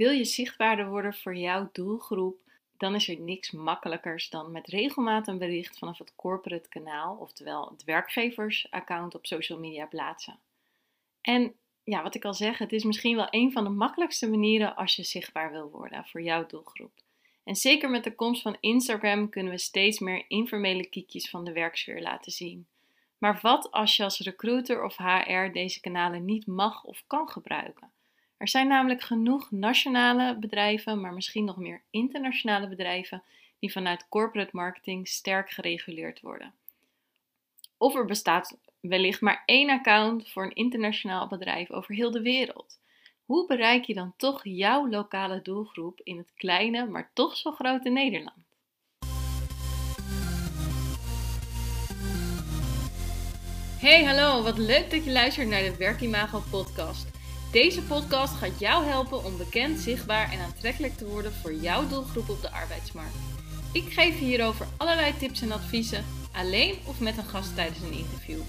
Wil je zichtbaarder worden voor jouw doelgroep, dan is er niks makkelijkers dan met regelmaat een bericht vanaf het corporate kanaal, oftewel het werkgeversaccount op social media plaatsen. En ja, wat ik al zeg, het is misschien wel een van de makkelijkste manieren als je zichtbaar wil worden voor jouw doelgroep. En zeker met de komst van Instagram kunnen we steeds meer informele kiekjes van de werksfeer laten zien. Maar wat als je als recruiter of HR deze kanalen niet mag of kan gebruiken? Er zijn namelijk genoeg nationale bedrijven, maar misschien nog meer internationale bedrijven, die vanuit corporate marketing sterk gereguleerd worden. Of er bestaat wellicht maar één account voor een internationaal bedrijf over heel de wereld. Hoe bereik je dan toch jouw lokale doelgroep in het kleine, maar toch zo grote Nederland? Hey, hallo, wat leuk dat je luistert naar de Werkimago podcast. Deze podcast gaat jou helpen om bekend, zichtbaar en aantrekkelijk te worden voor jouw doelgroep op de arbeidsmarkt. Ik geef je hierover allerlei tips en adviezen, alleen of met een gast tijdens een interview.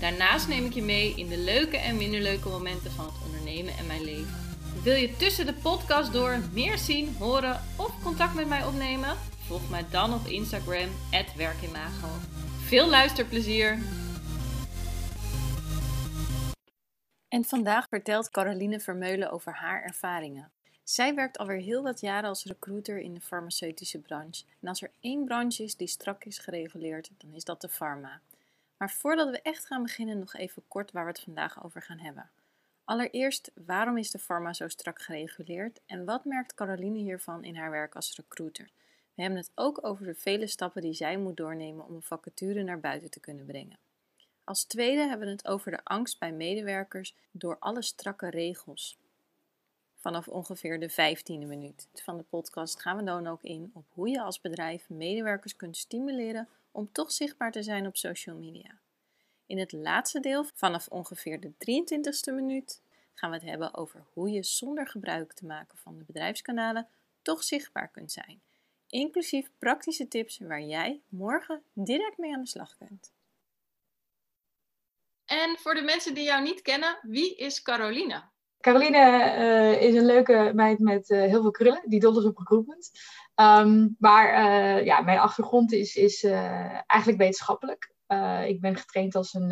Daarnaast neem ik je mee in de leuke en minder leuke momenten van het ondernemen en mijn leven. Wil je tussen de podcast door meer zien, horen of contact met mij opnemen? Volg mij dan op Instagram, werkimago. Veel luisterplezier! En vandaag vertelt Caroline Vermeulen over haar ervaringen. Zij werkt alweer heel wat jaren als recruiter in de farmaceutische branche. En als er één branche is die strak is gereguleerd, dan is dat de pharma. Maar voordat we echt gaan beginnen, nog even kort waar we het vandaag over gaan hebben. Allereerst, waarom is de pharma zo strak gereguleerd en wat merkt Caroline hiervan in haar werk als recruiter? We hebben het ook over de vele stappen die zij moet doornemen om een vacature naar buiten te kunnen brengen. Als tweede hebben we het over de angst bij medewerkers door alle strakke regels. Vanaf ongeveer de vijftiende minuut van de podcast gaan we dan ook in op hoe je als bedrijf medewerkers kunt stimuleren om toch zichtbaar te zijn op social media. In het laatste deel, vanaf ongeveer de 23ste minuut, gaan we het hebben over hoe je zonder gebruik te maken van de bedrijfskanalen toch zichtbaar kunt zijn. Inclusief praktische tips waar jij morgen direct mee aan de slag kunt. En voor de mensen die jou niet kennen, wie is Caroline? Caroline uh, is een leuke meid met uh, heel veel krullen, die is op recruitment. Um, maar uh, ja, mijn achtergrond is, is eigenlijk wetenschappelijk. ik ben getraind als een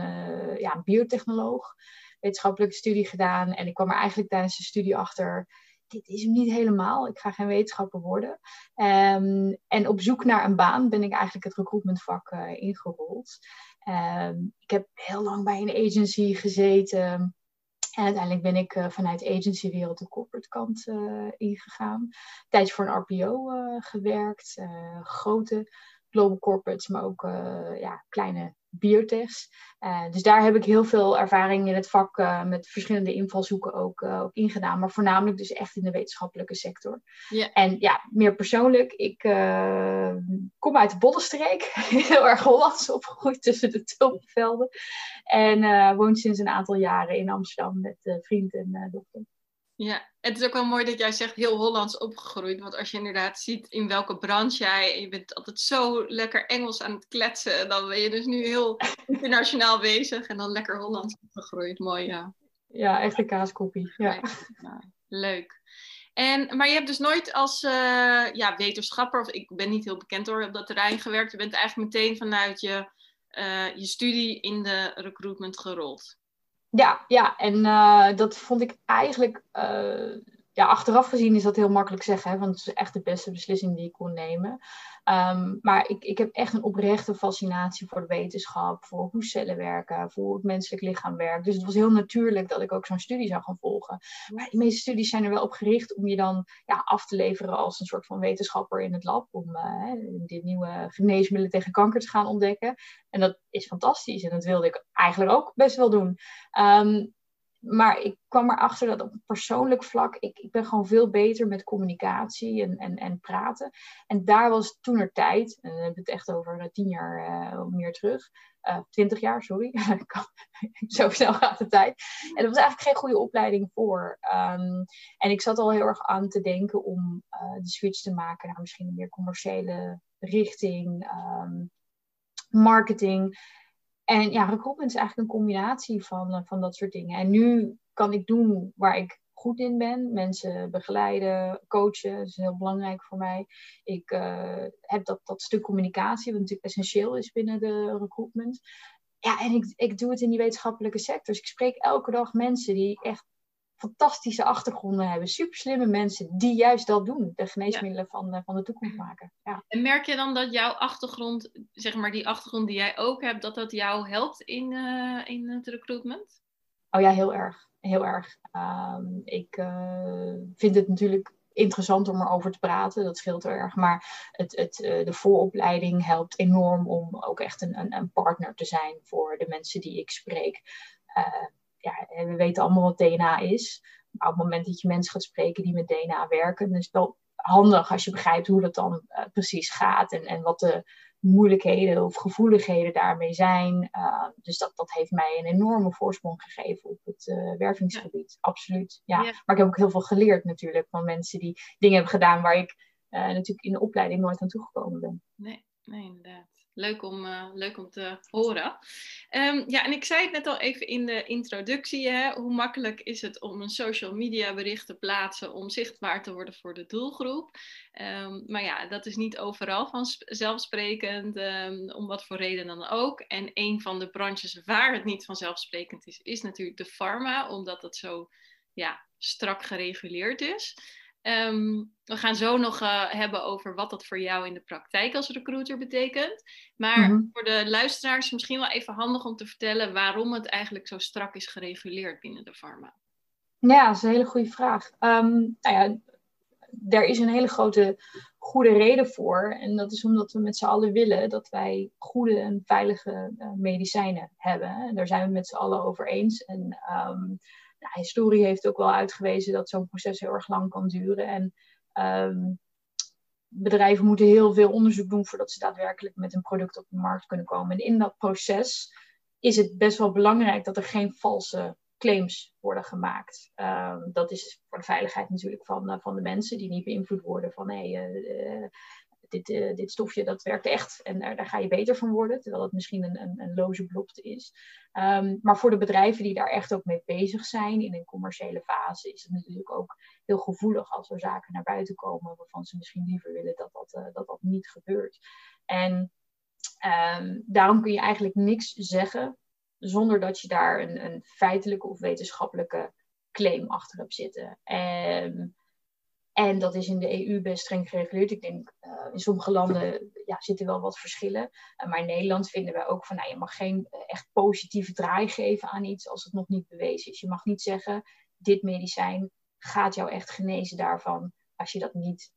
ja, biotechnoloog, wetenschappelijke studie gedaan. En ik kwam er eigenlijk tijdens de studie achter, dit is hem niet helemaal. Ik ga geen wetenschapper worden. Um, en op zoek naar een baan ben ik eigenlijk het recruitmentvak ingerold. Um, ik heb heel lang bij een agency gezeten. En uiteindelijk ben ik uh, vanuit agencywereld de corporate kant uh, ingegaan. Tijdens voor een RPO eh, gewerkt. grote global corporates, maar ook ja, kleine biotechs. Uh, dus daar heb ik heel veel ervaring in het vak uh, met verschillende invalshoeken ook, ook ingedaan. Maar voornamelijk dus echt in de wetenschappelijke sector. Yeah. En ja, meer persoonlijk. Ik kom uit de Bollenstreek. heel erg Hollands opgegroeid tussen de tulpenvelden. En woon sinds een aantal jaren in Amsterdam met vriend en dochter. Ja, het is ook wel mooi dat jij zegt heel Hollands opgegroeid. Want als je inderdaad ziet in welke branche jij... en je bent altijd zo lekker Engels aan het kletsen... dan ben je dus nu heel internationaal bezig... en dan lekker Hollands opgegroeid. Mooi, ja. Ja, echt een kaaskoppie. Ja. ja. leuk. En, maar je hebt dus nooit als uh, ja, wetenschapper... of ik ben niet heel bekend hoor, op dat terrein gewerkt. Je bent eigenlijk meteen vanuit je, uh, je studie in de recruitment gerold. Ja, ja, en uh, dat vond ik eigenlijk, uh, ja, achteraf gezien is dat heel makkelijk zeggen, hè, want het is echt de beste beslissing die ik kon nemen. Um, maar ik, ik heb echt een oprechte fascinatie voor de wetenschap, voor hoe cellen werken, voor hoe het menselijk lichaam werkt. Dus het was heel natuurlijk dat ik ook zo'n studie zou gaan volgen. Maar de meeste studies zijn er wel op gericht om je dan ja, af te leveren als een soort van wetenschapper in het lab. Om uh, dit nieuwe geneesmiddelen tegen kanker te gaan ontdekken. En dat is fantastisch en dat wilde ik eigenlijk ook best wel doen. Um, maar ik kwam erachter dat op persoonlijk vlak, ik, ik ben gewoon veel beter met communicatie en, en, en praten. En daar was toen er tijd, en dan heb ik het echt over uh, tien jaar uh, meer terug, uh, twintig jaar, sorry. Zo snel gaat de tijd. En er was eigenlijk geen goede opleiding voor. Um, en ik zat al heel erg aan te denken om de switch te maken naar misschien een meer commerciële richting, um, marketing. En ja, recruitment is eigenlijk een combinatie van, uh, van dat soort dingen. En nu kan ik doen waar ik goed in ben. Mensen begeleiden, coachen, dat is heel belangrijk voor mij. Ik uh, heb dat, dat stuk communicatie, wat natuurlijk essentieel is binnen de recruitment. Ja, en ik, ik doe het in die wetenschappelijke sector. Dus ik spreek elke dag mensen die echt fantastische achtergronden hebben. Super slimme mensen die juist dat doen. De geneesmiddelen van, de, van de toekomst maken. Ja. En merk je dan dat jouw achtergrond, zeg maar die achtergrond die jij ook hebt, dat dat jou helpt in, uh, in het recruitment? Oh ja, heel erg. Heel erg. Um, ik uh, vind het natuurlijk interessant om erover te praten. Dat scheelt erg. Maar het, het, de vooropleiding helpt enorm om ook echt een, een, een, partner te zijn voor de mensen die ik spreek. Uh, ja, we weten allemaal wat DNA is. Maar op het moment dat je mensen gaat spreken die met DNA werken, dan is het wel handig als je begrijpt hoe dat dan uh, precies gaat en, en wat de moeilijkheden of gevoeligheden daarmee zijn. Uh, dus dat, dat heeft mij een enorme voorsprong gegeven op het uh, wervingsgebied. Ja. Absoluut. Ja. ja. Maar ik heb ook heel veel geleerd natuurlijk van mensen die dingen hebben gedaan waar ik natuurlijk in de opleiding nooit aan toegekomen ben. Nee, nee inderdaad. Leuk om, uh, leuk om te horen. Um, ja, en ik zei het net al even in de introductie. Hè, hoe makkelijk is het om een social media bericht te plaatsen om zichtbaar te worden voor de doelgroep? Um, maar ja, dat is niet overal vanzelfsprekend, um, om wat voor reden dan ook. En een van de branches waar het niet vanzelfsprekend is, is natuurlijk de pharma, omdat het zo ja, strak gereguleerd is. Um, we gaan zo nog uh, hebben over wat dat voor jou in de praktijk als recruiter betekent. Maar mm -hmm. voor de luisteraars misschien wel even handig om te vertellen waarom het eigenlijk zo strak is gereguleerd binnen de pharma. Ja, dat is een hele goede vraag. Um, nou ja, er is een hele grote goede reden voor. En dat is omdat we met z'n allen willen dat wij goede en veilige uh, medicijnen hebben. En daar zijn we met z'n allen over eens. En um, historie heeft ook wel uitgewezen dat zo'n proces heel erg lang kan duren. En um, bedrijven moeten heel veel onderzoek doen voordat ze daadwerkelijk met een product op de markt kunnen komen. En in dat proces is het best wel belangrijk dat er geen valse claims worden gemaakt. Um, dat is voor de veiligheid natuurlijk van, uh, van de mensen die niet beïnvloed worden van hey, uh, uh, dit, uh, dit stofje dat werkt echt en daar, daar, ga je beter van worden, terwijl het misschien een, een, een loze belofte is. Um, maar voor de bedrijven die daar echt ook mee bezig zijn in een commerciële fase, is het natuurlijk ook heel gevoelig als er zaken naar buiten komen waarvan ze misschien liever willen dat dat, uh, dat, dat niet gebeurt. En um, daarom kun je eigenlijk niks zeggen zonder dat je daar een, een feitelijke of wetenschappelijke claim achter hebt zitten. Um, en dat is in de EU best streng gereguleerd. Ik denk, uh, in sommige landen ja, zitten wel wat verschillen. Uh, maar in Nederland vinden wij ook van, nou, je mag geen uh, echt positieve draai geven aan iets als het nog niet bewezen is. Je mag niet zeggen, dit medicijn gaat jou echt genezen daarvan, als je dat niet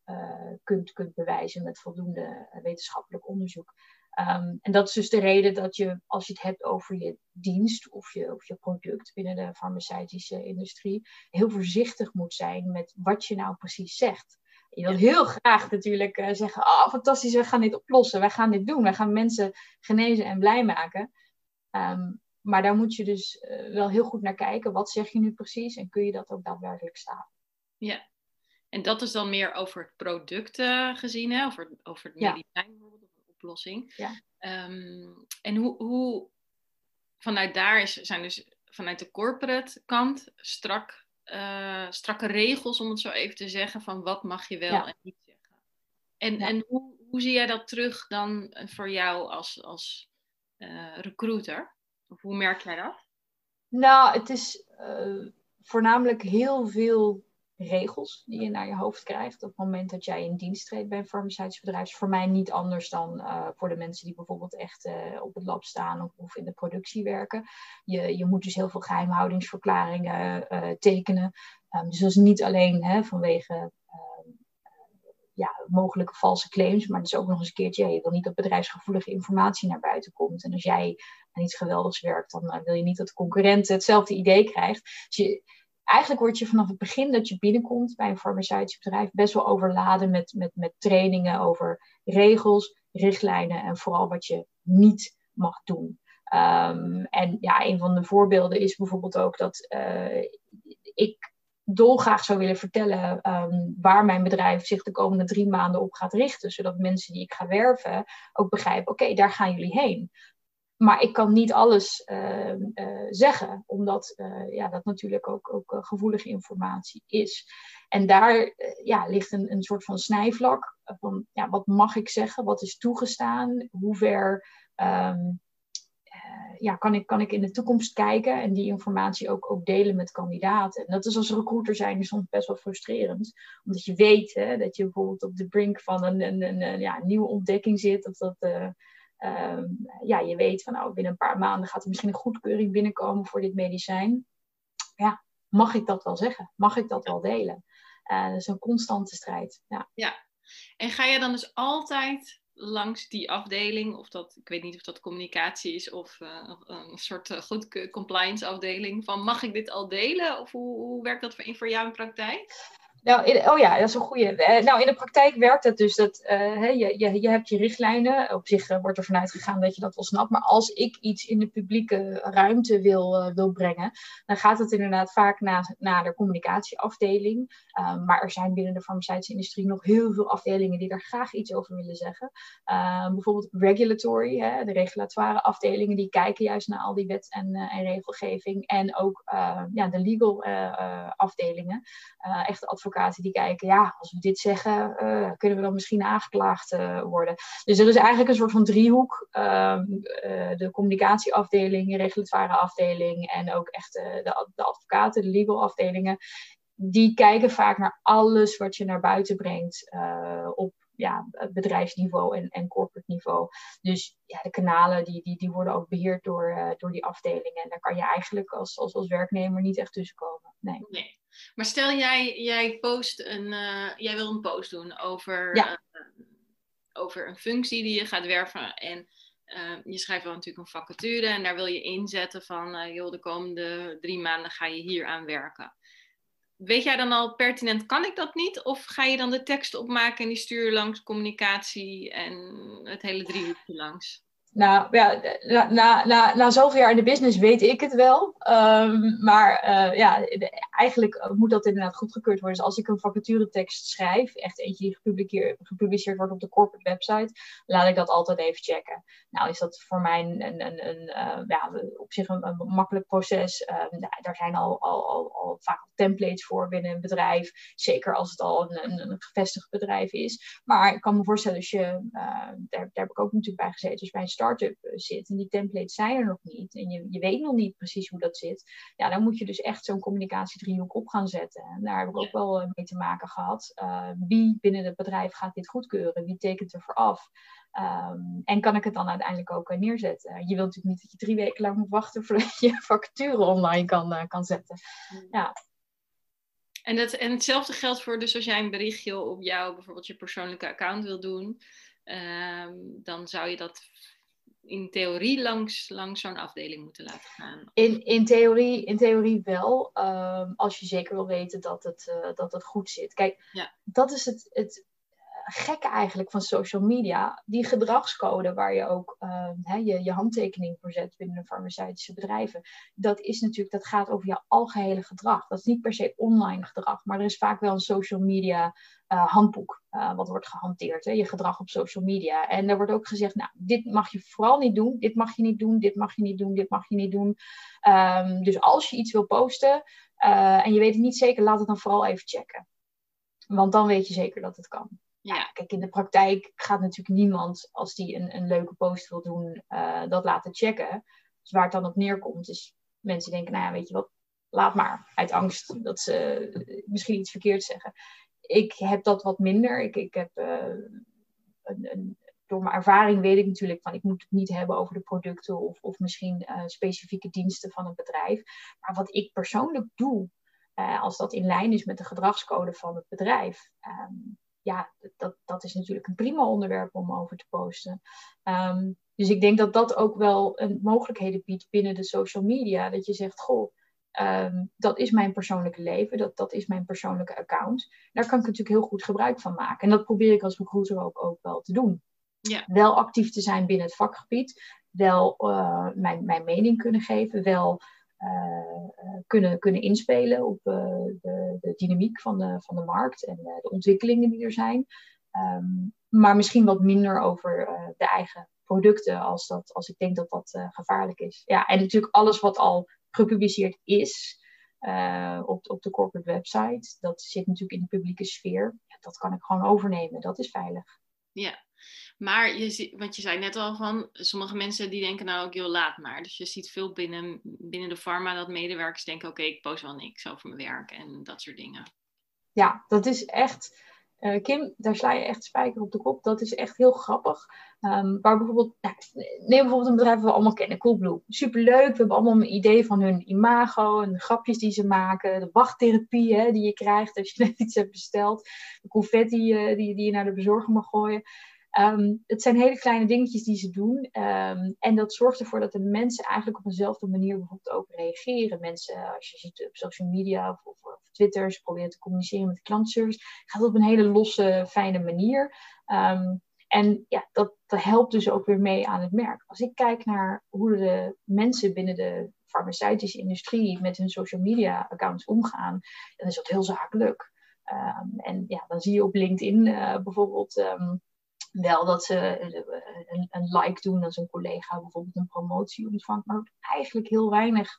kunt, kunt bewijzen met voldoende wetenschappelijk onderzoek. Um, en dat is dus de reden dat je, als je het hebt over je dienst of je, of je product binnen de farmaceutische industrie, heel voorzichtig moet zijn met wat je nou precies zegt. Je wil heel graag natuurlijk uh, zeggen, oh fantastisch, we gaan dit oplossen, wij gaan dit doen, wij gaan mensen genezen en blij maken. Um, maar daar moet je dus uh, wel heel goed naar kijken, wat zeg je nu precies en kun je dat ook daadwerkelijk staan. Ja, en dat is dan meer over het product uh, gezien, hè? Over, over het medicijn ja oplossing. Ja. Um, en hoe, hoe vanuit daar is, zijn dus vanuit de corporate kant strak, uh, strakke regels, om het zo even te zeggen, van wat mag je wel ja. en niet zeggen. En, ja. en hoe, hoe zie jij dat terug dan voor jou als, als uh, recruiter? Of hoe merk jij dat? Nou, het is uh, voornamelijk heel veel regels die je naar je hoofd krijgt op het moment dat jij in dienst treedt bij een farmaceutisch bedrijf. Is voor mij niet anders dan uh, voor de mensen die bijvoorbeeld echt uh, op het lab staan of, of, in de productie werken. Je, je moet dus heel veel geheimhoudingsverklaringen uh, tekenen. Um, dus dat is niet alleen hè, vanwege ehm, ja, mogelijke valse claims, maar het is ook nog eens een keertje, je wil niet dat bedrijfsgevoelige informatie naar buiten komt. En als jij aan iets geweldigs werkt, dan wil je niet dat de concurrent hetzelfde idee krijgt. Dus je, eigenlijk word je vanaf het begin dat je binnenkomt bij een farmaceutisch bedrijf best wel overladen met, met, met trainingen over regels, richtlijnen en vooral wat je niet mag doen. Um, en ja, een van de voorbeelden is bijvoorbeeld ook dat uh, ik dolgraag zou willen vertellen um, waar mijn bedrijf zich de komende drie maanden op gaat richten. Zodat mensen die ik ga werven ook begrijpen, oké, daar gaan jullie heen. Maar ik kan niet alles zeggen, omdat ja, dat natuurlijk ook, ook gevoelige informatie is. En daar ja, ligt een, een soort van snijvlak van ja, wat mag ik zeggen, wat is toegestaan, hoe ver um, ja, kan, ik, kan ik in de toekomst kijken en die informatie ook, ook delen met kandidaten. En dat is als recruiter zijn soms best wel frustrerend. Omdat je weet hè, dat je bijvoorbeeld op de brink van een, een, een, ja, nieuwe ontdekking zit. Of dat uh, ja, je weet van nou, binnen een paar maanden gaat er misschien een goedkeuring binnenkomen voor dit medicijn. Ja, mag ik dat wel zeggen? Mag ik dat wel delen? Uh, dat is een constante strijd. Ja. ja, en ga je dan dus altijd langs die afdeling, of dat, ik weet niet of dat communicatie is of uh, een soort uh, goed compliance afdeling, van mag ik dit al delen? Of hoe, hoe werkt dat voor, voor jou in praktijk? Nou, oh ja, dat is een goede. Uh, nou, in de praktijk werkt het dus dat uh, je, je, je hebt je richtlijnen. Op zich uh, wordt er vanuit gegaan dat je dat wel snapt. Maar als ik iets in de publieke ruimte wil, wil brengen, dan gaat het inderdaad vaak naar, naar de communicatieafdeling. Ehm, maar er zijn binnen de farmaceutische industrie nog heel veel afdelingen die daar graag iets over willen zeggen. Ehm, bijvoorbeeld regulatory, hè, de regulatoire afdelingen, die kijken juist naar al die wet en, en regelgeving. En ook ja, de legal afdelingen, echt advocaten die kijken, ja, als we dit zeggen, kunnen we dan misschien aangeklaagd worden. Dus er is eigenlijk een soort van driehoek. Uh, de communicatieafdeling, de regulatoire afdeling en ook echt de, de advocaten, de legal afdelingen. Die kijken vaak naar alles wat je naar buiten brengt op ja, bedrijfsniveau en, en corporate niveau. Dus ja, de kanalen die, die, die worden ook beheerd door, door die afdelingen. En daar kan je eigenlijk als, als, als werknemer niet echt tussenkomen. Nee. nee. Maar stel jij, jij post een, uh, jij wil een post doen over, over een functie die je gaat werven. En uh, je schrijft wel natuurlijk een vacature en daar wil je inzetten van, joh, de komende drie maanden ga je hier aan werken. Weet jij dan al pertinent, kan ik dat niet? Of ga je dan de tekst opmaken en die stuur langs communicatie en het hele driehoekje langs? Nou ja, na, na, na, na zoveel jaar in de business weet ik het wel. Um, maar uh, ja, eigenlijk moet dat inderdaad goedgekeurd worden. Dus als ik een vacaturetekst schrijf, echt eentje die gepubliceerd, wordt op de corporate website, laat ik dat altijd even checken. Nou is dat voor mij een, een, een, uh, ja, op zich een, makkelijk proces. Um, daar zijn al, al, al, vaak templates voor binnen een bedrijf. Zeker als het al een, gevestigd bedrijf is. Maar ik kan me voorstellen, als je, uh, daar, daar heb ik ook natuurlijk bij gezeten, dus bij een start-up eh, zit en die templates zijn er nog niet en je, je weet nog niet precies hoe dat zit, ja, dan moet je dus echt zo'n communicatiedriehoek op gaan zetten. En daar heb ik ook wel eh, mee te maken gehad. Uh, wie binnen het bedrijf gaat dit goedkeuren? Wie tekent er voor af? Um, en kan ik het dan uiteindelijk ook neerzetten? Je wilt natuurlijk niet dat je drie weken lang moet wachten voordat je vacature online kan, uh, kan zetten. Mm. Ja. En, dat, en hetzelfde geldt voor, dus als jij een berichtje op jou, bijvoorbeeld je persoonlijke account wil doen, um, dan zou je dat in theorie langs, langs zo'n afdeling moeten laten gaan? In, in, theorie, in theorie wel, um, als je zeker wil weten dat het, uh, dat het goed zit. Kijk, ja. dat is het, het gekke eigenlijk van social media. Die gedragscode waar je ook uh, je, je handtekening voor zet binnen de farmaceutische bedrijven. Dat is natuurlijk, dat gaat over je algehele gedrag. Dat is niet per se online gedrag, maar er is vaak wel een social media uh, handboek uh, wat wordt gehanteerd. Hè, je gedrag op social media. En er wordt ook gezegd, nou, dit mag je vooral niet doen, dit mag je niet doen, dit mag je niet doen, dit mag je niet doen. Um, dus als je iets wil posten uh, en je weet het niet zeker, laat het dan vooral even checken. Want dan weet je zeker dat het kan. Ja. Kijk, in de praktijk gaat natuurlijk niemand, als die een, een leuke post wil doen, dat laten checken. Dus waar het dan op neerkomt, is mensen denken, nou ja, weet je wat, laat maar. Uit angst dat ze misschien iets verkeerd zeggen ik heb dat wat minder. Ik, ik heb uh, een, een, door mijn ervaring weet ik natuurlijk van ik moet het niet hebben over de producten of, of misschien specifieke diensten van een bedrijf. Maar wat ik persoonlijk doe, als dat in lijn is met de gedragscode van het bedrijf, um, ja, dat, dat is natuurlijk een prima onderwerp om over te posten. Um, dus ik denk dat dat ook wel een mogelijkheden biedt binnen de social media. Dat je zegt, goh, Um, dat is mijn persoonlijke leven, dat, dat is mijn persoonlijke account. Daar kan ik natuurlijk heel goed gebruik van maken. En dat probeer ik als recruiter ook, ook wel te doen. Ja. Wel actief te zijn binnen het vakgebied, wel uh, mijn, mijn mening kunnen geven, wel kunnen, kunnen inspelen op uh, de, de, dynamiek van de, van de markt en de ontwikkelingen die er zijn. Um, maar misschien wat minder over de eigen producten als, dat, als ik denk dat dat gevaarlijk is. Ja, en natuurlijk alles wat al gepubliceerd is op, op de corporate website, dat zit natuurlijk in de publieke sfeer. Ja, dat kan ik gewoon overnemen, dat is veilig. Ja, maar je, want je zei net al van, sommige mensen die denken nou ook, heel laat maar. Dus je ziet veel binnen, binnen de pharma dat medewerkers denken, oké, ik post wel niks over mijn werk en dat soort dingen. Ja, dat is echt, uh, Kim, daar sla je echt spijker op de kop. Dat is echt heel grappig. Um, waar bijvoorbeeld, neem bijvoorbeeld een bedrijf dat we allemaal kennen, Coolblue. Superleuk, we hebben allemaal een idee van hun imago en de grapjes die ze maken. De wachttherapie hè, die je krijgt als je net iets hebt besteld. De confetti uh, die, die je naar de bezorger mag gooien. Ehm, het zijn hele kleine dingetjes die ze doen. Um, en dat zorgt ervoor dat de mensen eigenlijk op eenzelfde manier bijvoorbeeld ook reageren. Mensen, als je ziet op social media of, of, Twitter, ze proberen te communiceren met de klantservice. Gaat op een hele losse, fijne manier. Um, en ja, dat, dat helpt dus ook weer mee aan het merk. Als ik kijk naar hoe de mensen binnen de farmaceutische industrie met hun social media accounts omgaan, dan is dat heel zakelijk. en ja, dan zie je op LinkedIn uh, bijvoorbeeld wel dat ze een, een, like doen als een collega bijvoorbeeld een promotie ontvangt, maar eigenlijk heel weinig.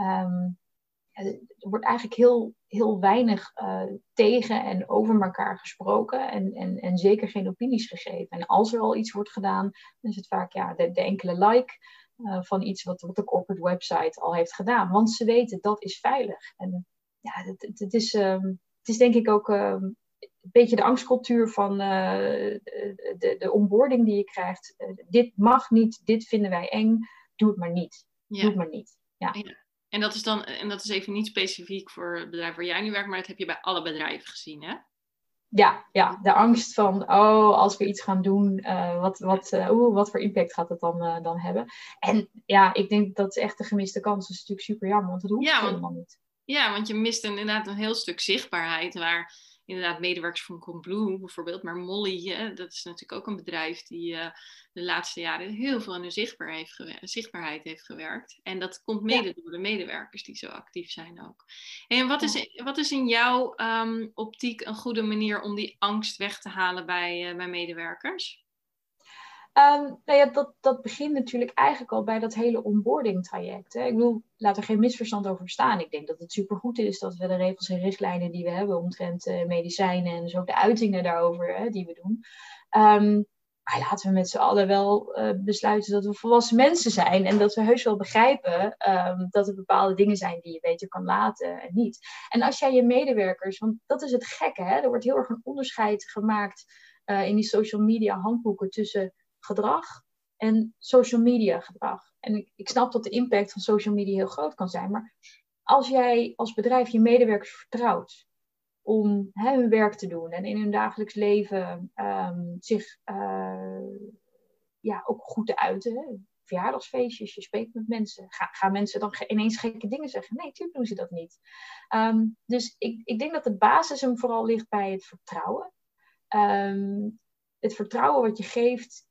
Um, er wordt eigenlijk heel, heel weinig uh, tegen en over elkaar gesproken en, en, en zeker geen opinies gegeven. En als er al iets wordt gedaan, dan is het vaak ja, de, de enkele like van iets wat, wat de corporate website al heeft gedaan. Want ze weten dat is veilig. En ja, het, het, is, um, het is denk ik ook um, een beetje de angstcultuur van uh, de, de onboarding die je krijgt. Uh, dit mag niet, dit vinden wij eng, doe het maar niet. Ja. Doe het maar niet. Ja. ja. En dat is dan, en dat is even niet specifiek voor het bedrijf waar jij nu werkt, maar dat heb je bij alle bedrijven gezien, hè? Ja, ja, de angst van, oh, als we iets gaan doen, uh, wat, wat, uh, oeh, wat voor impact gaat het dan, uh, dan hebben? En ja, ik denk dat is echt de gemiste kans. Dat is natuurlijk super jammer, want dat hoeft ja, helemaal niet. Ja, want je mist inderdaad een heel stuk zichtbaarheid waar inderdaad medewerkers van Coolblue bijvoorbeeld. Maar Molly, hè, dat is natuurlijk ook een bedrijf die uh, de laatste jaren heel veel aan de zichtbaar heeft zichtbaarheid heeft gewerkt. En dat komt mede door de medewerkers die zo actief zijn ook. En wat is, wat is in jouw um, optiek een goede manier om die angst weg te halen bij, uh, bij medewerkers? Um, nou ja, dat, dat begint natuurlijk eigenlijk al bij dat hele onboarding traject. Hè. Ik bedoel, laat er geen misverstand over bestaan. Ik denk dat het supergoed is dat we de regels en richtlijnen die we hebben omtrent uh, medicijnen en dus ook de uitingen daarover hè, die we doen. Um, maar laten we met z'n allen wel uh, besluiten dat we volwassen mensen zijn en dat we heus wel begrijpen um, dat er bepaalde dingen zijn die je beter kan laten en niet. En als jij je medewerkers, want dat is het gekke, hè, er wordt heel erg een onderscheid gemaakt uh, in die social media handboeken tussen gedrag en social media gedrag. En ik, ik snap dat de impact van social media heel groot kan zijn, maar als jij als bedrijf je medewerkers vertrouwt om hè, hun werk te doen en in hun dagelijks leven um, zich uh, ja, ook goed te uiten. Hè? Verjaardagsfeestjes, je spreekt met mensen. Ga, gaan mensen dan ineens gekke dingen zeggen? Nee, natuurlijk doen ze dat niet. Um, dus ik, ik denk dat de basis hem vooral ligt bij het vertrouwen. Um, het vertrouwen wat je geeft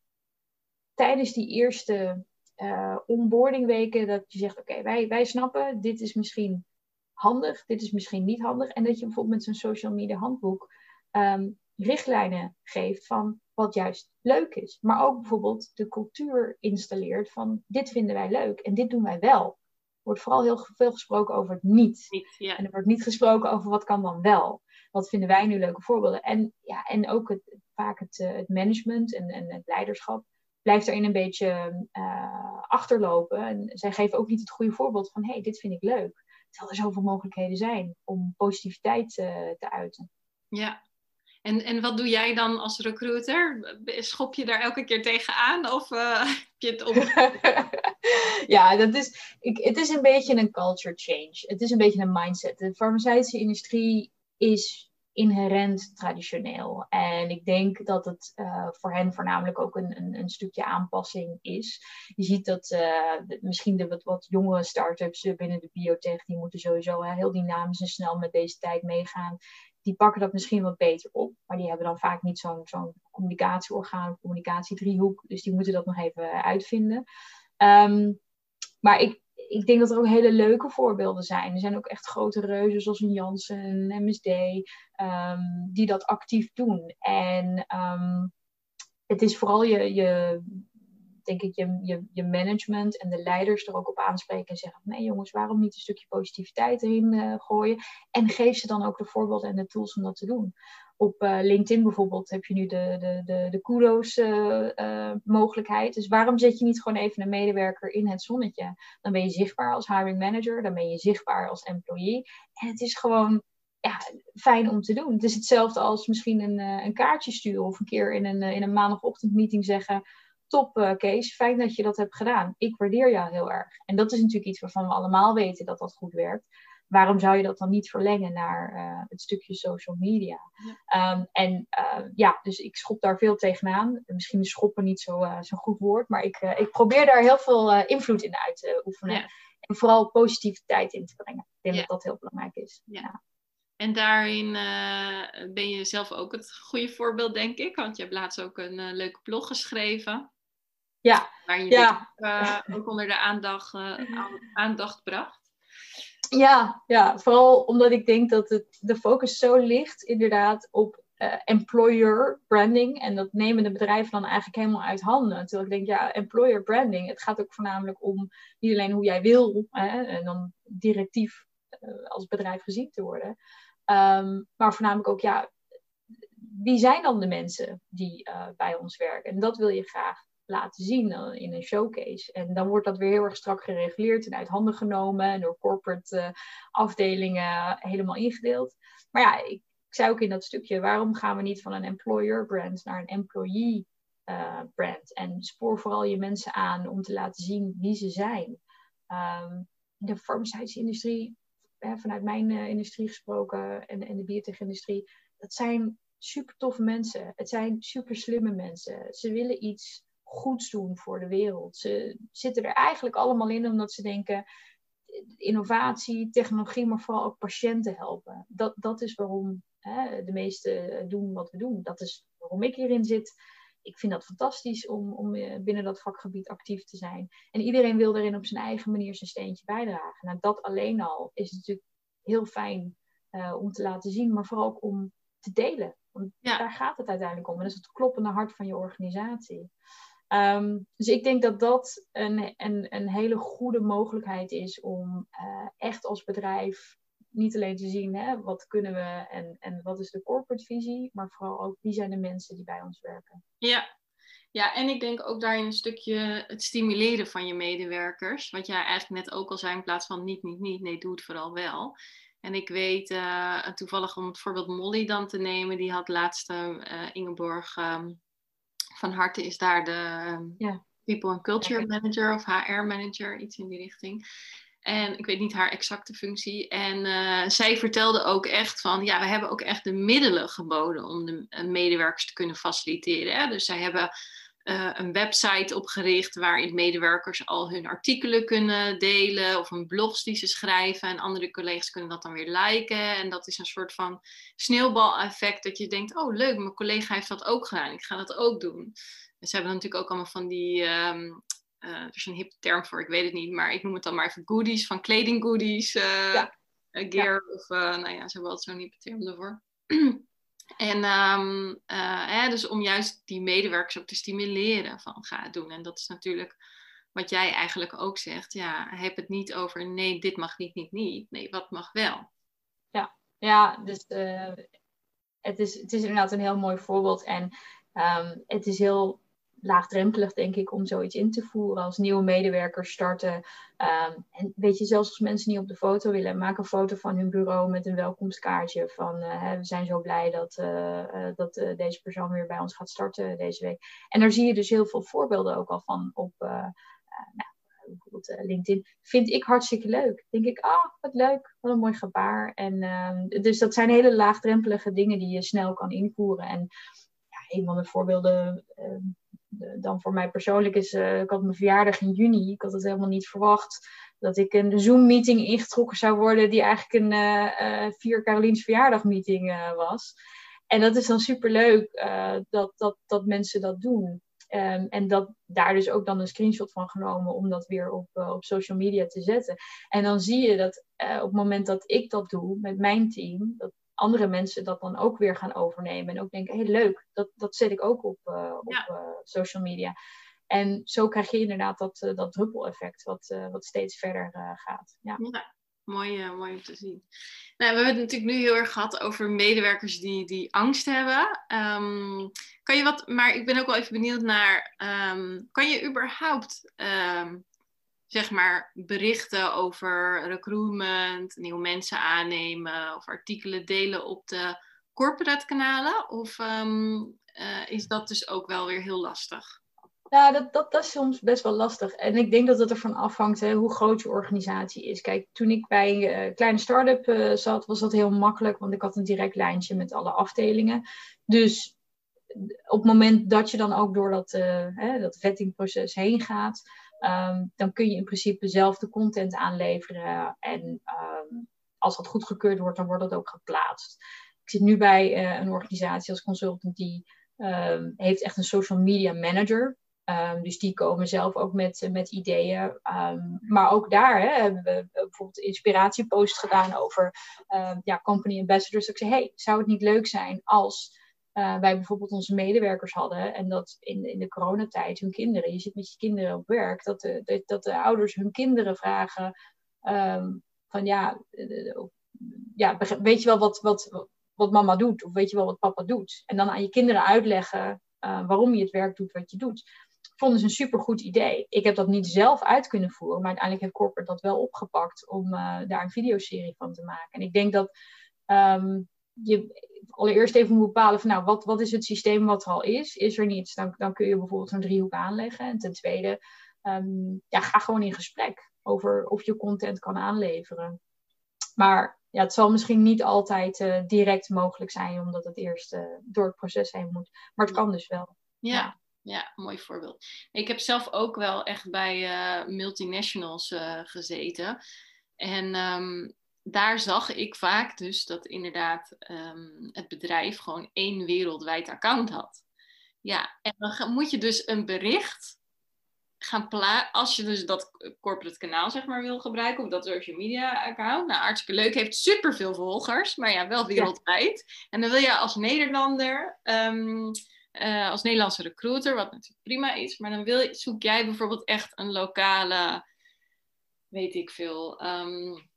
tijdens die eerste uh, onboardingweken dat je zegt, oké, wij, wij snappen, dit is misschien handig, dit is misschien niet handig. En dat je bijvoorbeeld met zo'n social media handboek um, richtlijnen geeft van wat juist leuk is. Maar ook bijvoorbeeld de cultuur installeert van dit vinden wij leuk en dit doen wij wel. Er wordt vooral heel veel gesproken over het niet. niet ja. En er wordt niet gesproken over wat kan dan wel. Wat vinden wij nu leuke voorbeelden? En, ja, en ook het, vaak het, uh, het management en, en het leiderschap blijft erin een beetje uh, achterlopen. En zij geven ook niet het goede voorbeeld van: hé, hey, dit vind ik leuk. Terwijl er zoveel mogelijkheden zijn om positiviteit uh, te uiten. Ja. En, en wat doe jij dan als recruiter? Schop je daar elke keer tegenaan of uh, heb je het op? ja, dat is, ik, het is een beetje een culture change. Het is een beetje een mindset. De farmaceutische industrie is inherent traditioneel. En ik denk dat het uh, voor hen voornamelijk ook een, een, een, stukje aanpassing is. Je ziet dat uh, misschien de wat, jongere start-ups binnen de biotech, die moeten sowieso heel dynamisch en snel met deze tijd meegaan. Die pakken dat misschien wat beter op, maar die hebben dan vaak niet zo'n zo'n communicatieorgaan, communicatiedriehoek. Dus die moeten dat nog even uitvinden. Um, maar ik, ik denk dat er ook hele leuke voorbeelden zijn. Er zijn ook echt grote reuzen zoals een Janssen en MSD um, die dat actief doen. En um, het is vooral je, je, denk ik je, je, je management en de leiders er ook op aanspreken en zeggen: nee jongens, waarom niet een stukje positiviteit erin uh, gooien? En geef ze dan ook de voorbeelden en de tools om dat te doen. Op uh, LinkedIn bijvoorbeeld heb je nu de, de, de, de kudos mogelijkheid. Dus waarom zet je niet gewoon even een medewerker in het zonnetje? Dan ben je zichtbaar als hiring manager, dan ben je zichtbaar als employee. En het is gewoon ja, fijn om te doen. Het is hetzelfde als misschien een, een kaartje sturen of een keer in een, in een maandagochtendmeeting zeggen: Top, uh, Kees, fijn dat je dat hebt gedaan. Ik waardeer jou heel erg. En dat is natuurlijk iets waarvan we allemaal weten dat dat goed werkt. Waarom zou je dat dan niet verlengen naar het stukje social media? Ja. Um, en ja, dus ik schop daar veel tegenaan. Misschien is schoppen niet zo'n zo goed woord, maar ik, ik probeer daar heel veel invloed in uit te oefenen. Ja. En vooral positiviteit in te brengen. Ik denk dat dat heel belangrijk is. Ja. En daarin uh, ben je zelf ook het goede voorbeeld, denk ik. Want je hebt laatst ook een uh, leuke blog geschreven. Ja. Waar je ja. Ook, uh, ook, onder de aandacht, aandacht bracht. Ja, ja, vooral omdat ik denk dat het, de focus zo ligt inderdaad op employer branding. En dat nemen de bedrijven dan eigenlijk helemaal uit handen. Terwijl ik denk, ja, employer branding, het gaat ook voornamelijk om niet alleen hoe jij wil, hè, en dan directief als bedrijf gezien te worden. Um, maar voornamelijk ook, ja, wie zijn dan de mensen die bij ons werken? En dat wil je graag laten zien uh, in een showcase. En dan wordt dat weer heel erg strak gereguleerd en uit handen genomen en door corporate uh, afdelingen helemaal ingedeeld. Maar ja, ik, zei ook in dat stukje, waarom gaan we niet van een employer brand naar een employee brand? En spoor vooral je mensen aan om te laten zien wie ze zijn. In de farmaceutische industrie vanuit mijn industrie gesproken en, en de biotech-industrie, dat zijn super toffe mensen. Het zijn super slimme mensen. Ze willen iets goeds doen voor de wereld. Ze zitten er eigenlijk allemaal in omdat ze denken: innovatie, technologie, maar vooral ook patiënten helpen. Dat, dat is waarom hè, de meesten doen wat we doen. Dat is waarom ik hierin zit. Ik vind dat fantastisch om, om eh, binnen dat vakgebied actief te zijn. En iedereen wil daarin op zijn eigen manier zijn steentje bijdragen. Nou, dat alleen al is natuurlijk heel fijn uh, om te laten zien, maar vooral ook om te delen. Want ja. daar gaat het uiteindelijk om. En dat is het kloppende hart van je organisatie. Um, dus ik denk dat dat een, een, een hele goede mogelijkheid is om uh, echt als bedrijf niet alleen te zien hè, wat kunnen we en, en wat is de corporate visie, maar vooral ook wie zijn de mensen die bij ons werken. Ja. Ja, en ik denk ook daarin een stukje het stimuleren van je medewerkers. Wat jij eigenlijk net ook al zei, in plaats van niet, niet, niet, nee, doe het vooral wel. En ik weet uh, toevallig om het voorbeeld Molly dan te nemen, die had laatst uh, Ingeborg um, van Harte is daar de ja. People and Culture Manager of HR Manager, iets in die richting. En ik weet niet haar exacte functie. En uh, zij vertelde ook echt van, ja, we hebben ook echt de middelen geboden om de medewerkers te kunnen faciliteren. Hè? Dus zij hebben uh, een website opgericht waarin medewerkers al hun artikelen kunnen delen of een blogs die ze schrijven en andere collega's kunnen dat dan weer liken en dat is een soort van sneeuwbaleffect dat je denkt oh leuk mijn collega heeft dat ook gedaan ik ga dat ook doen dus ze hebben natuurlijk ook allemaal van die um, uh, er is een hip term voor ik weet het niet maar ik noem het dan maar even goodies van kleding goodies uh, ja. gear ja. of nou ja ze hebben altijd zo'n hippe term ervoor En um, uh, hè, dus om juist die medewerkers ook te stimuleren van ga het doen. En dat is natuurlijk wat jij eigenlijk ook zegt. Ja, heb het niet over nee, dit mag niet, niet, niet. Nee, wat mag wel. Ja, ja dus uh, het, is, het is inderdaad een heel mooi voorbeeld. En um, het is heel laagdrempelig, denk ik, om zoiets in te voeren. Als nieuwe medewerkers starten. Um, en weet je, zelfs als mensen niet op de foto willen, maak een foto van hun bureau met een welkomstkaartje. Van uh, we zijn zo blij dat, uh, uh, dat deze persoon weer bij ons gaat starten deze week. En daar zie je dus heel veel voorbeelden ook al van op. nou, bijvoorbeeld LinkedIn, vind ik hartstikke leuk. Denk ik, ah, wat leuk, wat een mooi gebaar. En, uh, dus dat zijn hele laagdrempelige dingen die je snel kan invoeren. En ja, een van de voorbeelden uh, dan voor mij persoonlijk is, uh, ik had mijn verjaardag in juni. Ik had het helemaal niet verwacht dat ik een Zoom-meeting ingetrokken zou worden, die eigenlijk een uh, vier Caroliens verjaardag meeting was. En dat is dan super leuk dat, dat, dat mensen dat doen. Um, en dat daar dus ook dan een screenshot van genomen om dat weer op, op social media te zetten. En dan zie je dat op het moment dat ik dat doe met mijn team, dat andere mensen dat dan ook weer gaan overnemen. En ook denken, hé hey, leuk, dat, dat zet ik ook op, uh, op ja. uh, social media. En zo krijg je inderdaad dat, uh, dat druppeleffect wat, wat steeds verder gaat. Ja. ja. Mooi, mooi om te zien. Nou, we hebben het natuurlijk nu heel erg gehad over medewerkers die, die angst hebben. Um, kan je wat, maar ik ben ook wel even benieuwd naar, um, kan je überhaupt um, zeg maar berichten over recruitment, nieuwe mensen aannemen of artikelen delen op de corporate kanalen? Of um, uh, is dat dus ook wel weer heel lastig? Ja, dat, dat, dat is soms best wel lastig. En ik denk dat het ervan afhangt hè, hoe groot je organisatie is. Kijk, toen ik bij een uh, kleine start-up uh, zat, was dat heel makkelijk, want ik had een direct lijntje met alle afdelingen. Dus op het moment dat je dan ook door dat, hè, dat vettingproces heen gaat, um, dan kun je in principe zelf de content aanleveren. En um, als dat goedgekeurd wordt, dan wordt dat ook geplaatst. Ik zit nu bij uh, een organisatie als consultant die um, heeft echt een social media manager. Dus die komen zelf ook met, met ideeën. Maar ook daar hè, hebben we bijvoorbeeld een inspiratiepost gedaan over ja, company ambassadors. Ik zei, hey, zou het niet leuk zijn als uh, wij bijvoorbeeld onze medewerkers hadden en dat in, in de coronatijd hun kinderen, je zit met je kinderen op werk, dat de, dat, dat de ouders hun kinderen vragen van ja, ja, weet je wel wat, wat, wat mama doet of weet je wel wat papa doet? En dan aan je kinderen uitleggen waarom je het werk doet wat je doet vonden ze een supergoed idee. Ik heb dat niet zelf uit kunnen voeren, maar uiteindelijk heeft Corporate dat wel opgepakt om daar een videoserie van te maken. En ik denk dat um, je allereerst even moet bepalen van nou, wat, wat is het systeem wat er al is? Is er niets, dan, dan kun je bijvoorbeeld een driehoek aanleggen. En ten tweede, um, ja, ga gewoon in gesprek over of je content kan aanleveren. Maar ja, het zal misschien niet altijd uh, direct mogelijk zijn, omdat het eerst uh, door het proces heen moet. Maar het kan dus wel. Ja. ja. Ja, mooi voorbeeld. Ik heb zelf ook wel echt bij uh, multinationals gezeten. En um, daar zag ik vaak dus dat inderdaad um, het bedrijf gewoon één wereldwijd account had. Ja, en dan moet je dus een bericht gaan plaatsen. Als je dus dat corporate kanaal zeg maar wil gebruiken, of dat social media account. Nou, hartstikke leuk. Heeft superveel volgers, maar ja, wel wereldwijd. Ja. En dan wil je als Nederlander... Um, uh, als Nederlandse recruiter, wat natuurlijk prima is. Maar dan wil, zoek jij bijvoorbeeld echt een lokale, weet ik veel, um,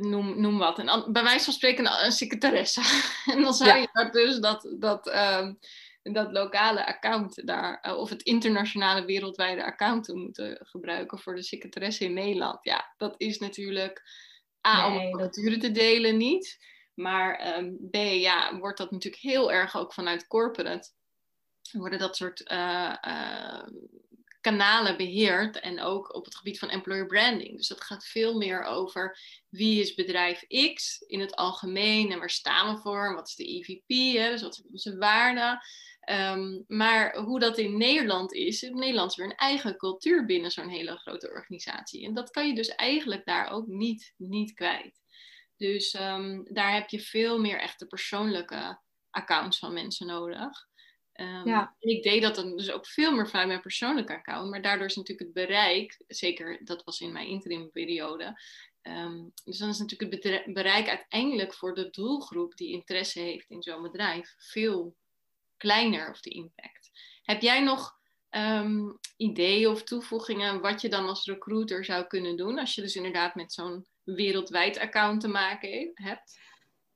noem, noem wat. En bij wijze van spreken een, een secretaresse. en dan zou ja. je dat dus dat, dat, um, dat lokale account daar, uh, of het internationale wereldwijde account moeten gebruiken voor de secretaresse in Nederland. Ja, dat is natuurlijk A, nee, om facturen te delen niet. Maar um, B, ja, wordt dat natuurlijk heel erg ook vanuit corporate. Worden dat soort uh, uh, kanalen beheerd en ook op het gebied van employer branding. Dus dat gaat veel meer over wie is bedrijf X in het algemeen en waar staan we voor wat is de EVP, hè, dus wat zijn onze waarden. Um, maar hoe dat in Nederland is, in Nederland is weer een eigen cultuur binnen zo'n hele grote organisatie. En dat kan je dus eigenlijk daar ook niet, niet kwijt. Dus um, daar heb je veel meer echte persoonlijke accounts van mensen nodig. Um, ja. Ik deed dat dan dus ook veel meer vanuit mijn persoonlijke account. Maar daardoor is natuurlijk het bereik, zeker dat was in mijn interimperiode. Um, dus dan is natuurlijk het bereik uiteindelijk voor de doelgroep die interesse heeft in zo'n bedrijf veel kleiner of de impact. Heb jij nog um, ideeën of toevoegingen wat je dan als recruiter zou kunnen doen als je dus inderdaad met zo'n wereldwijd account te maken hebt?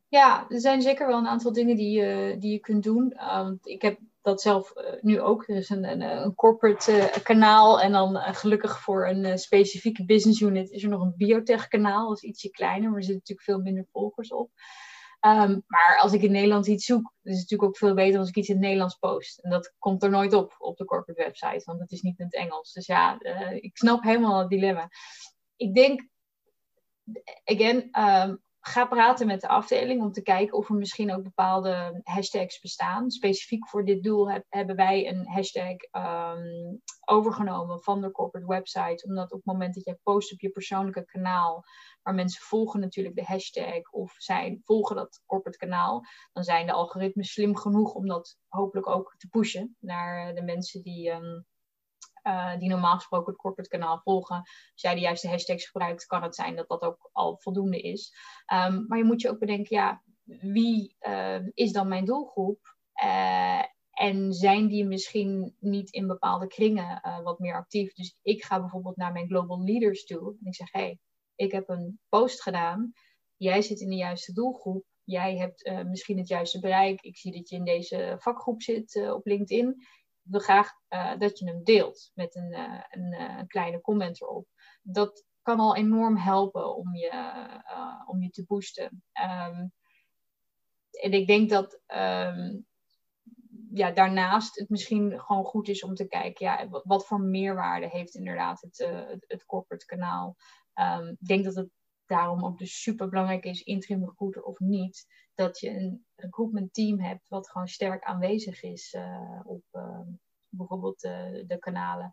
Ja, er zijn zeker wel een aantal dingen die je, die je kunt doen. Um, ik heb dat zelf uh, nu ook. Er is een, een, een corporate uh, kanaal en dan uh, gelukkig voor een specifieke business unit is er nog een biotech kanaal. Dat is ietsje kleiner, maar er zitten natuurlijk veel minder volgers op. Um, maar als ik in Nederland iets zoek, is het natuurlijk ook veel beter als ik iets in het Nederlands post. En dat komt er nooit op op de corporate website, want het is niet in het Engels. Dus ja, ik snap helemaal het dilemma. Ik denk again, um, ga praten met de afdeling om te kijken of er misschien ook bepaalde hashtags bestaan. Specifiek voor dit doel heb, hebben wij een hashtag um, overgenomen van de corporate website. Omdat op het moment dat jij post op je persoonlijke kanaal, waar mensen volgen natuurlijk de hashtag of zij volgen dat corporate kanaal, dan zijn de algoritmes slim genoeg om dat hopelijk ook te pushen naar de mensen die. Um, uh, die normaal gesproken het corporate kanaal volgen. Als jij de juiste hashtags gebruikt, kan het zijn dat dat ook al voldoende is. Um, maar je moet je ook bedenken, ja, wie uh, is dan mijn doelgroep? Uh, En zijn die misschien niet in bepaalde kringen uh, wat meer actief? Dus ik ga bijvoorbeeld naar mijn global leaders toe en ik zeg: hey, ik heb een post gedaan. Jij zit in de juiste doelgroep. Jij hebt misschien het juiste bereik. Ik zie dat je in deze vakgroep zit op LinkedIn. Wil graag dat je hem deelt met een, een, een, kleine comment erop. Dat kan al enorm helpen om je, om je te boosten. Um, en ik denk dat um, ja, daarnaast het misschien gewoon goed is om te kijken, ja, wat voor meerwaarde heeft inderdaad het, uh, het, corporate kanaal. Um, ik denk dat het daarom ook dus super belangrijk is, interim recruiter of niet, dat je een recruitment team hebt wat gewoon sterk aanwezig is uh, op uh, bijvoorbeeld de kanalen.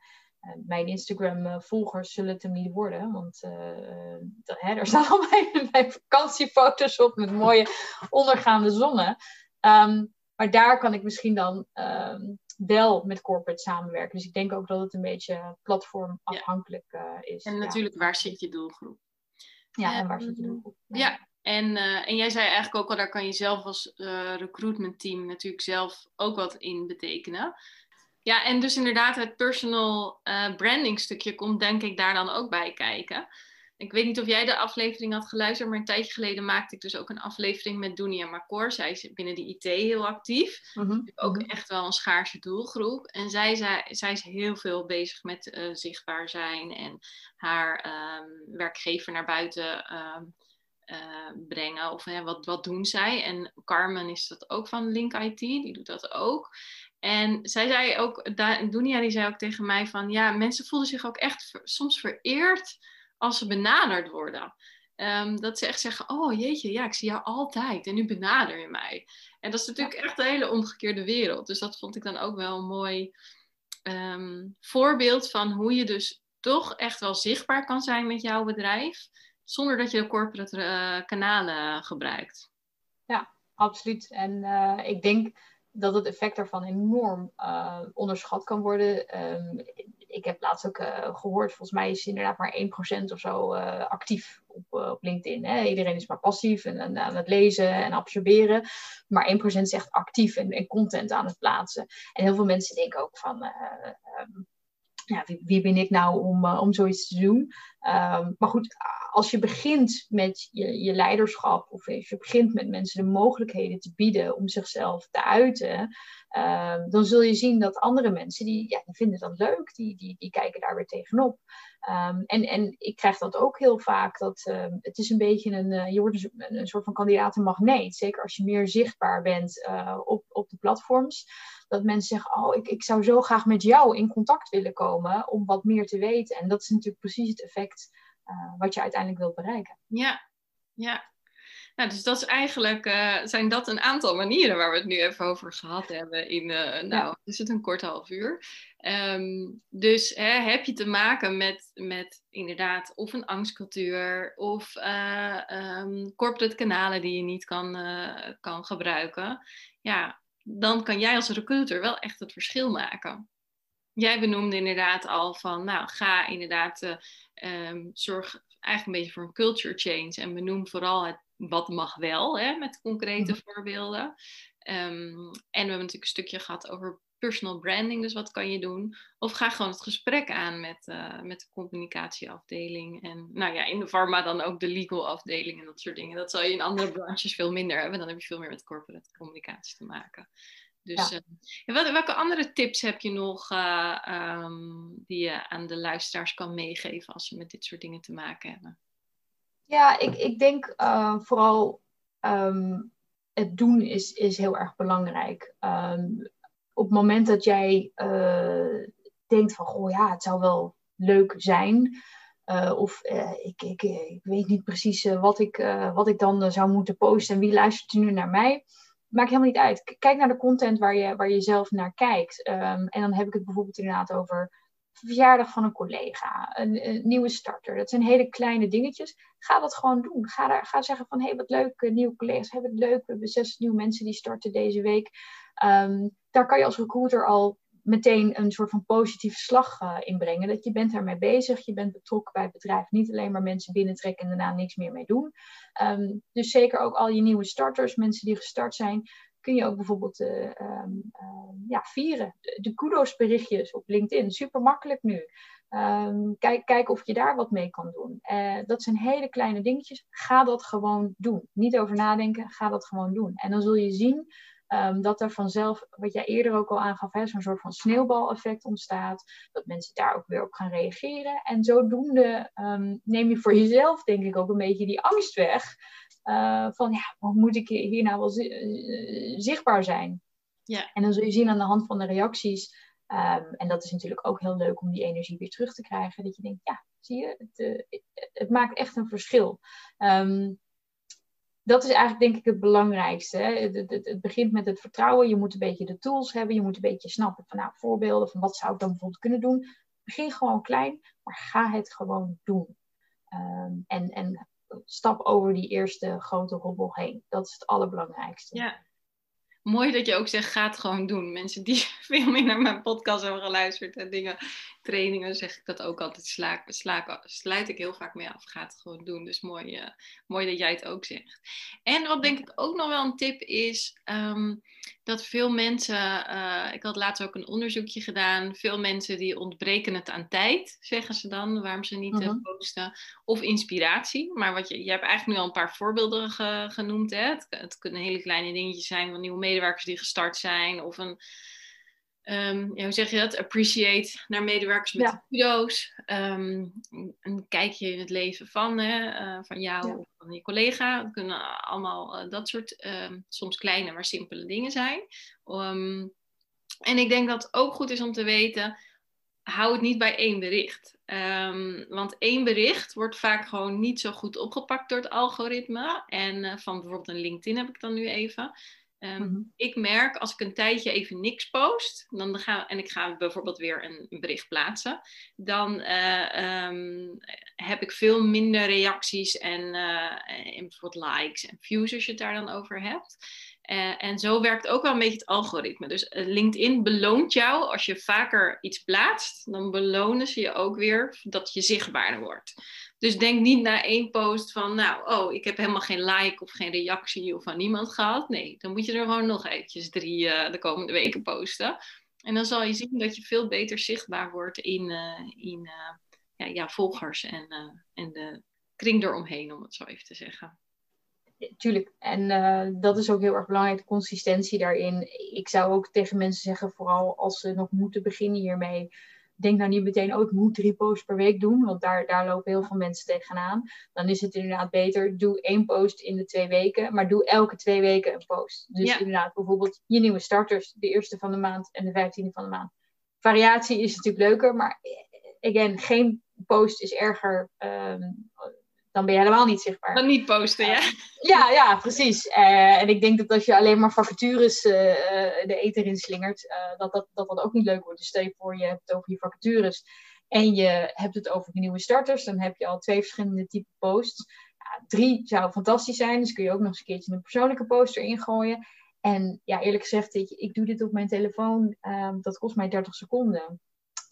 mijn Instagram-volgers zullen het hem niet worden, want hè, daar staan al mijn, mijn, vakantiefoto's op met mooie ondergaande zonnen. Um, maar daar kan ik misschien dan um, wel met corporate samenwerken. Dus ik denk ook dat het een beetje platformafhankelijk uh, is. En natuurlijk, waar zit je doelgroep? Ja, en waar zit je doelgroep? Ja, En, uh, en jij zei eigenlijk ook al, daar kan je zelf als uh, recruitment team natuurlijk zelf ook wat in betekenen. Ja, en dus inderdaad het personal branding stukje komt denk ik daar dan ook bij kijken. Ik weet niet of jij de aflevering had geluisterd, maar een tijdje geleden maakte ik dus ook een aflevering met Dunia Makor. Zij is binnen de IT heel actief. Mhm, ook mhm. echt wel een schaarse doelgroep. En zij, zij, zij is heel veel bezig met uh, zichtbaar zijn en haar um, werkgever naar buiten um, uh, brengen. Of uh, wat, wat doen zij? En Carmen is dat ook van Link IT, die doet dat ook. En zij zei ook, Dunia die zei ook tegen mij van ja, mensen voelden zich ook echt soms vereerd als ze benaderd worden. Ehm, dat ze echt zeggen, oh jeetje, ja, ik zie jou altijd en nu benader je mij. En dat is natuurlijk echt een hele omgekeerde wereld. Dus dat vond ik dan ook wel een mooi um, voorbeeld van hoe je dus toch echt wel zichtbaar kan zijn met jouw bedrijf, zonder dat je de corporate uh, kanalen gebruikt. Ja, absoluut. En uh, ik denk dat het effect daarvan enorm uh, onderschat kan worden. Um, ik heb laatst ook uh, gehoord, volgens mij is inderdaad maar 1% of zo uh, actief op, op LinkedIn. Hè? Iedereen is maar passief en, en, aan het lezen en absorberen. Maar 1% is echt actief en, en, content aan het plaatsen. En heel veel mensen denken ook van. Um, ja, wie, wie, ben ik nou om, uh, om zoiets te doen? Um, maar goed, als je begint met je, je leiderschap of als je begint met mensen de mogelijkheden te bieden om zichzelf te uiten, um, dan zul je zien dat andere mensen die, ja, die vinden dat leuk, die, die, die kijken daar weer tegenop. Um, en, en ik krijg dat ook heel vaak, dat het is een beetje een, uh, je wordt een, een soort van kandidatenmagneet, zeker als je meer zichtbaar bent uh, op, op de platforms dat mensen zeggen, oh, ik, ik zou zo graag met jou in contact willen komen om wat meer te weten. En dat is natuurlijk precies het effect uh, wat je uiteindelijk wilt bereiken. Ja, ja. Nou, dus dat is eigenlijk, uh, zijn dat een aantal manieren waar we het nu even over gehad hebben in, uh, nou, ja. is het een kort half uur. Um, dus hè, heb je te maken met, met inderdaad of een angstcultuur of um, corporate kanalen die je niet kan, kan gebruiken. Ja, dan kan jij als recruiter wel echt het verschil maken. Jij benoemde inderdaad al van, nou, ga inderdaad, uh, um, zorg eigenlijk een beetje voor een culture change en benoem vooral het wat mag wel, hè, met concrete mm voorbeelden. Um, en we hebben natuurlijk een stukje gehad over personal branding, dus wat kan je doen? Of ga gewoon het gesprek aan met, uh, met de communicatieafdeling. En nou ja, in de pharma dan ook de legal afdeling en dat soort dingen. Dat zal je in andere branches veel minder hebben. Dan heb je veel meer met corporate communicatie te maken. Dus ja. uh, welke andere tips heb je nog uh, um, die je aan de luisteraars kan meegeven als ze met dit soort dingen te maken hebben? Ja, ik, ik denk vooral um, het doen is, is heel erg belangrijk. Um, op het moment dat jij uh, denkt van, goh ja, het zou wel leuk zijn. Uh, of uh, ik, ik, ik weet niet precies wat, ik, wat ik dan zou moeten posten en wie luistert er nu naar mij. Maakt helemaal niet uit. Kijk naar de content waar je, waar je zelf naar kijkt. Um, en dan heb ik het bijvoorbeeld inderdaad over verjaardag van een collega, een, nieuwe starter. Dat zijn hele kleine dingetjes. Ga dat gewoon doen. Ga, daar, ga zeggen van, hé, hey, wat leuk, nieuwe collega's. Hey, wat leuk, we hebben zes nieuwe mensen die starten deze week. Um, daar kan je als recruiter al meteen een soort van positieve slag uh, inbrengen. Dat je bent ermee bezig, je bent betrokken bij het bedrijf. Niet alleen maar mensen binnentrekken en daarna niks meer mee doen. Um, dus zeker ook al je nieuwe starters, mensen die gestart zijn. kun je ook bijvoorbeeld ehm, ja, vieren. De, de kudos op LinkedIn, super makkelijk nu. Um, kijk, kijk of je daar wat mee kan doen. Uh, dat zijn hele kleine dingetjes. Ga dat gewoon doen. Niet over nadenken, ga dat gewoon doen. En dan zul je zien um, dat er vanzelf, wat jij eerder ook al aangaf, zo'n soort van sneeuwbaleffect ontstaat. Dat mensen daar ook weer op gaan reageren. En zodoende um, neem je voor jezelf, denk ik, ook een beetje die angst weg. Uh, van ja, moet ik hier nou wel zichtbaar zijn? Ja. En dan zul je zien aan de hand van de reacties Um, en dat is natuurlijk ook heel leuk om die energie weer terug te krijgen. Dat je denkt, ja, zie je, het, uh, het maakt echt een verschil. Um, dat is eigenlijk denk ik het belangrijkste. Het, het, het, begint met het vertrouwen. Je moet een beetje de tools hebben. Je moet een beetje snappen van nou, voorbeelden van wat zou ik dan bijvoorbeeld kunnen doen. Begin gewoon klein, maar ga het gewoon doen. Um, en, en stap over die eerste grote hobbel heen. Dat is het allerbelangrijkste. Ja, mooi dat je ook zegt, ga het gewoon doen. Mensen die veel meer naar mijn podcast hebben geluisterd en dingen, trainingen, zeg ik dat ook altijd. Sla, sla, sluit ik heel vaak mee af. Ga het gewoon doen. Dus mooi, uh, mooi dat jij het ook zegt. En wat denk ik ook nog wel een tip is, um, dat veel mensen, uh, ik had laatst ook een onderzoekje gedaan, veel mensen die ontbreken het aan tijd, zeggen ze dan, waarom ze niet uh posten, of inspiratie. Maar wat je, je hebt eigenlijk nu al een paar voorbeelden ge, genoemd. Hè? Het, het, kunnen hele kleine dingetjes zijn van nieuwe medewerkers die gestart zijn, of een, um, ja, hoe zeg je dat, appreciate naar medewerkers met ja. kudo's. Um, een kijkje in het leven van, hè, uh, van jou ja. of van je collega. Het kunnen allemaal uh, dat soort, um, soms kleine maar simpele dingen zijn. en ik denk dat het ook goed is om te weten, hou het niet bij één bericht. Um, want één bericht wordt vaak gewoon niet zo goed opgepakt door het algoritme. En uh, van bijvoorbeeld een LinkedIn heb ik dan nu even. Um, mm-hmm. Ik merk als ik een tijdje even niks post, dan ga, en ik ga bijvoorbeeld weer een bericht plaatsen, dan uh, um, heb ik veel minder reacties en, uh, en bijvoorbeeld likes en views als je het daar dan over hebt. Uh, en zo werkt ook wel een beetje het algoritme. Dus LinkedIn beloont jou als je vaker iets plaatst, dan belonen ze je ook weer dat je zichtbaarder wordt. Dus denk niet na één post van, nou, oh, ik heb helemaal geen like of geen reactie of van niemand gehad. Nee, dan moet je er gewoon nog eventjes drie uh, de komende weken posten. En dan zal je zien dat je veel beter zichtbaar wordt in, uh, in uh, ja, ja, volgers en, en de kring eromheen, om het zo even te zeggen. Tuurlijk, en dat is ook heel erg belangrijk, consistentie daarin. Ik zou ook tegen mensen zeggen, vooral als ze nog moeten beginnen hiermee denk nou niet meteen, oh, ik moet drie posts per week doen, want daar, daar lopen heel veel mensen tegenaan. Dan is het inderdaad beter, doe één post in de twee weken, maar doe elke twee weken een post. Dus ja. inderdaad, bijvoorbeeld je nieuwe starters, de eerste van de maand en de vijftiende van de maand. Variatie is natuurlijk leuker, maar eh, again, geen post is erger um, dan ben je helemaal niet zichtbaar. Dan niet posten, ja. ja, ja, precies. Uh, en ik denk dat als je alleen maar vacatures uh, de eter in slingert, uh, dat, dat, dat dat ook niet leuk wordt. Dus stel je voor, je hebt het over je vacatures en je hebt het over nieuwe starters, dan heb je al twee verschillende typen posts. Ja, drie zou fantastisch zijn, dus kun je ook nog eens een keertje een persoonlijke post erin gooien. En ja, eerlijk gezegd, ik, ik doe dit op mijn telefoon, ehm, dat kost mij 30 seconden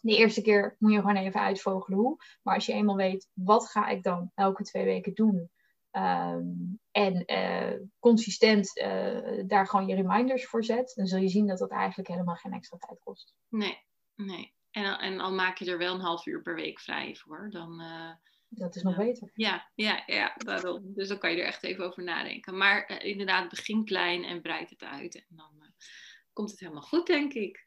de eerste keer moet je gewoon even uitvogelen hoe. Maar als je eenmaal weet, wat ga ik dan elke twee weken doen? Um, en uh, consistent uh, daar gewoon je reminders voor zet, dan zul je zien dat dat eigenlijk helemaal geen extra tijd kost. Nee, nee. En, en al maak je er wel een half uur per week vrij voor, dan. Uh, dat is nog beter. Ja, ja, ja, daarom. Dus dan kan je er echt even over nadenken. Maar inderdaad, begin klein en breid het uit. En dan komt het helemaal goed, denk ik.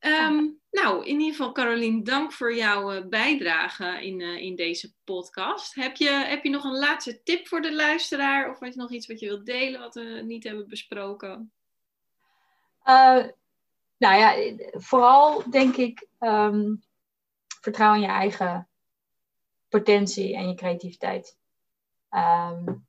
Um, nou, in ieder geval, Carolien, dank voor jouw uh, bijdrage in, uh, in deze podcast. Heb je, heb je nog een laatste tip voor de luisteraar? Of je nog iets wat je wilt delen wat we niet hebben besproken? Uh, nou ja, vooral denk ik um, vertrouw in je eigen potentie en je creativiteit. Um,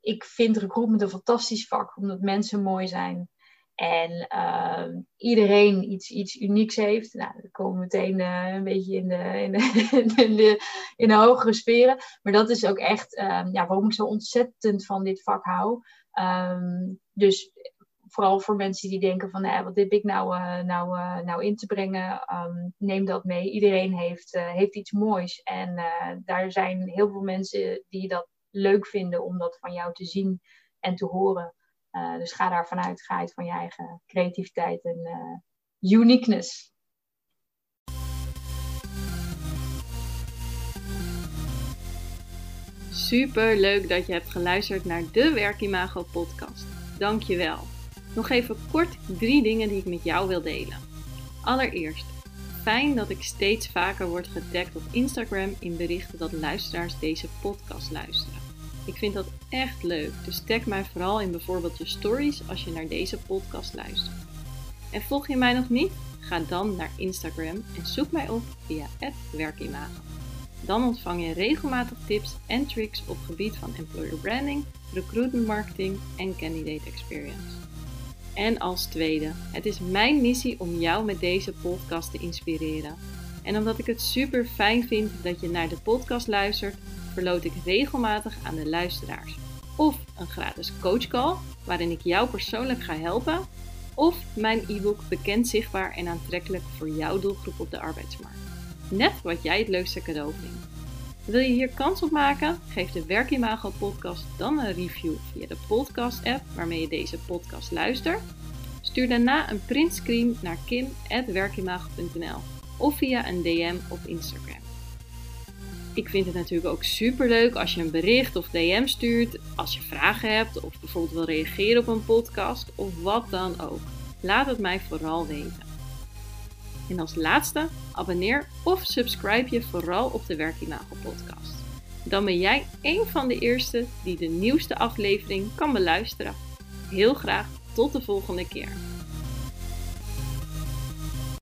ik vind recruitment een fantastisch vak, omdat mensen mooi zijn. En uh, iedereen iets, iets unieks heeft. Nou, dan komen we meteen uh, een beetje in de, in, de, in, de, in de hogere sferen. Maar dat is ook echt um, ja, waarom ik zo ontzettend van dit vak hou. Um, dus vooral voor mensen die denken van nou, wat heb ik nou, uh, nou, nou in te brengen, neem dat mee. Iedereen heeft, heeft iets moois. En daar zijn heel veel mensen die dat leuk vinden om dat van jou te zien en te horen. Dus ga daar vanuit, ga uit van je eigen creativiteit en uniqueness. Super leuk dat je hebt geluisterd naar de Werkimago podcast. Dankjewel. Nog even kort drie dingen die ik met jou wil delen. Allereerst, fijn dat ik steeds vaker word getagd op Instagram in berichten dat luisteraars deze podcast luisteren. Ik vind dat echt leuk, dus tag mij vooral in bijvoorbeeld je stories als je naar deze podcast luistert. En volg je mij nog niet? Ga dan naar Instagram en zoek mij op via werkimago. Dan ontvang je regelmatig tips en tricks op gebied van employer branding, recruitment marketing en candidate experience. En als tweede, het is mijn missie om jou met deze podcast te inspireren. En omdat ik het super fijn vind dat je naar de podcast luistert, verloot ik regelmatig aan de luisteraars. Of een gratis coachcall, waarin ik jou persoonlijk ga helpen. Of mijn e-book Bekend, Zichtbaar en Aantrekkelijk voor jouw doelgroep op de arbeidsmarkt. Net wat jij het leukste cadeau vindt. Wil je hier kans op maken? Geef de Werkimago podcast dan een review via de podcast app waarmee je deze podcast luistert. Stuur daarna een printscreen naar kim.werkimago.nl of via een DM op Instagram. Ik vind het natuurlijk ook super leuk als je een bericht of DM stuurt, als je vragen hebt of bijvoorbeeld wil reageren op een podcast of wat dan ook. Laat het mij vooral weten. En als laatste, abonneer of subscribe je vooral op de Werkimago podcast. Dan ben jij een van de eerste die de nieuwste aflevering kan beluisteren. Heel graag tot de volgende keer.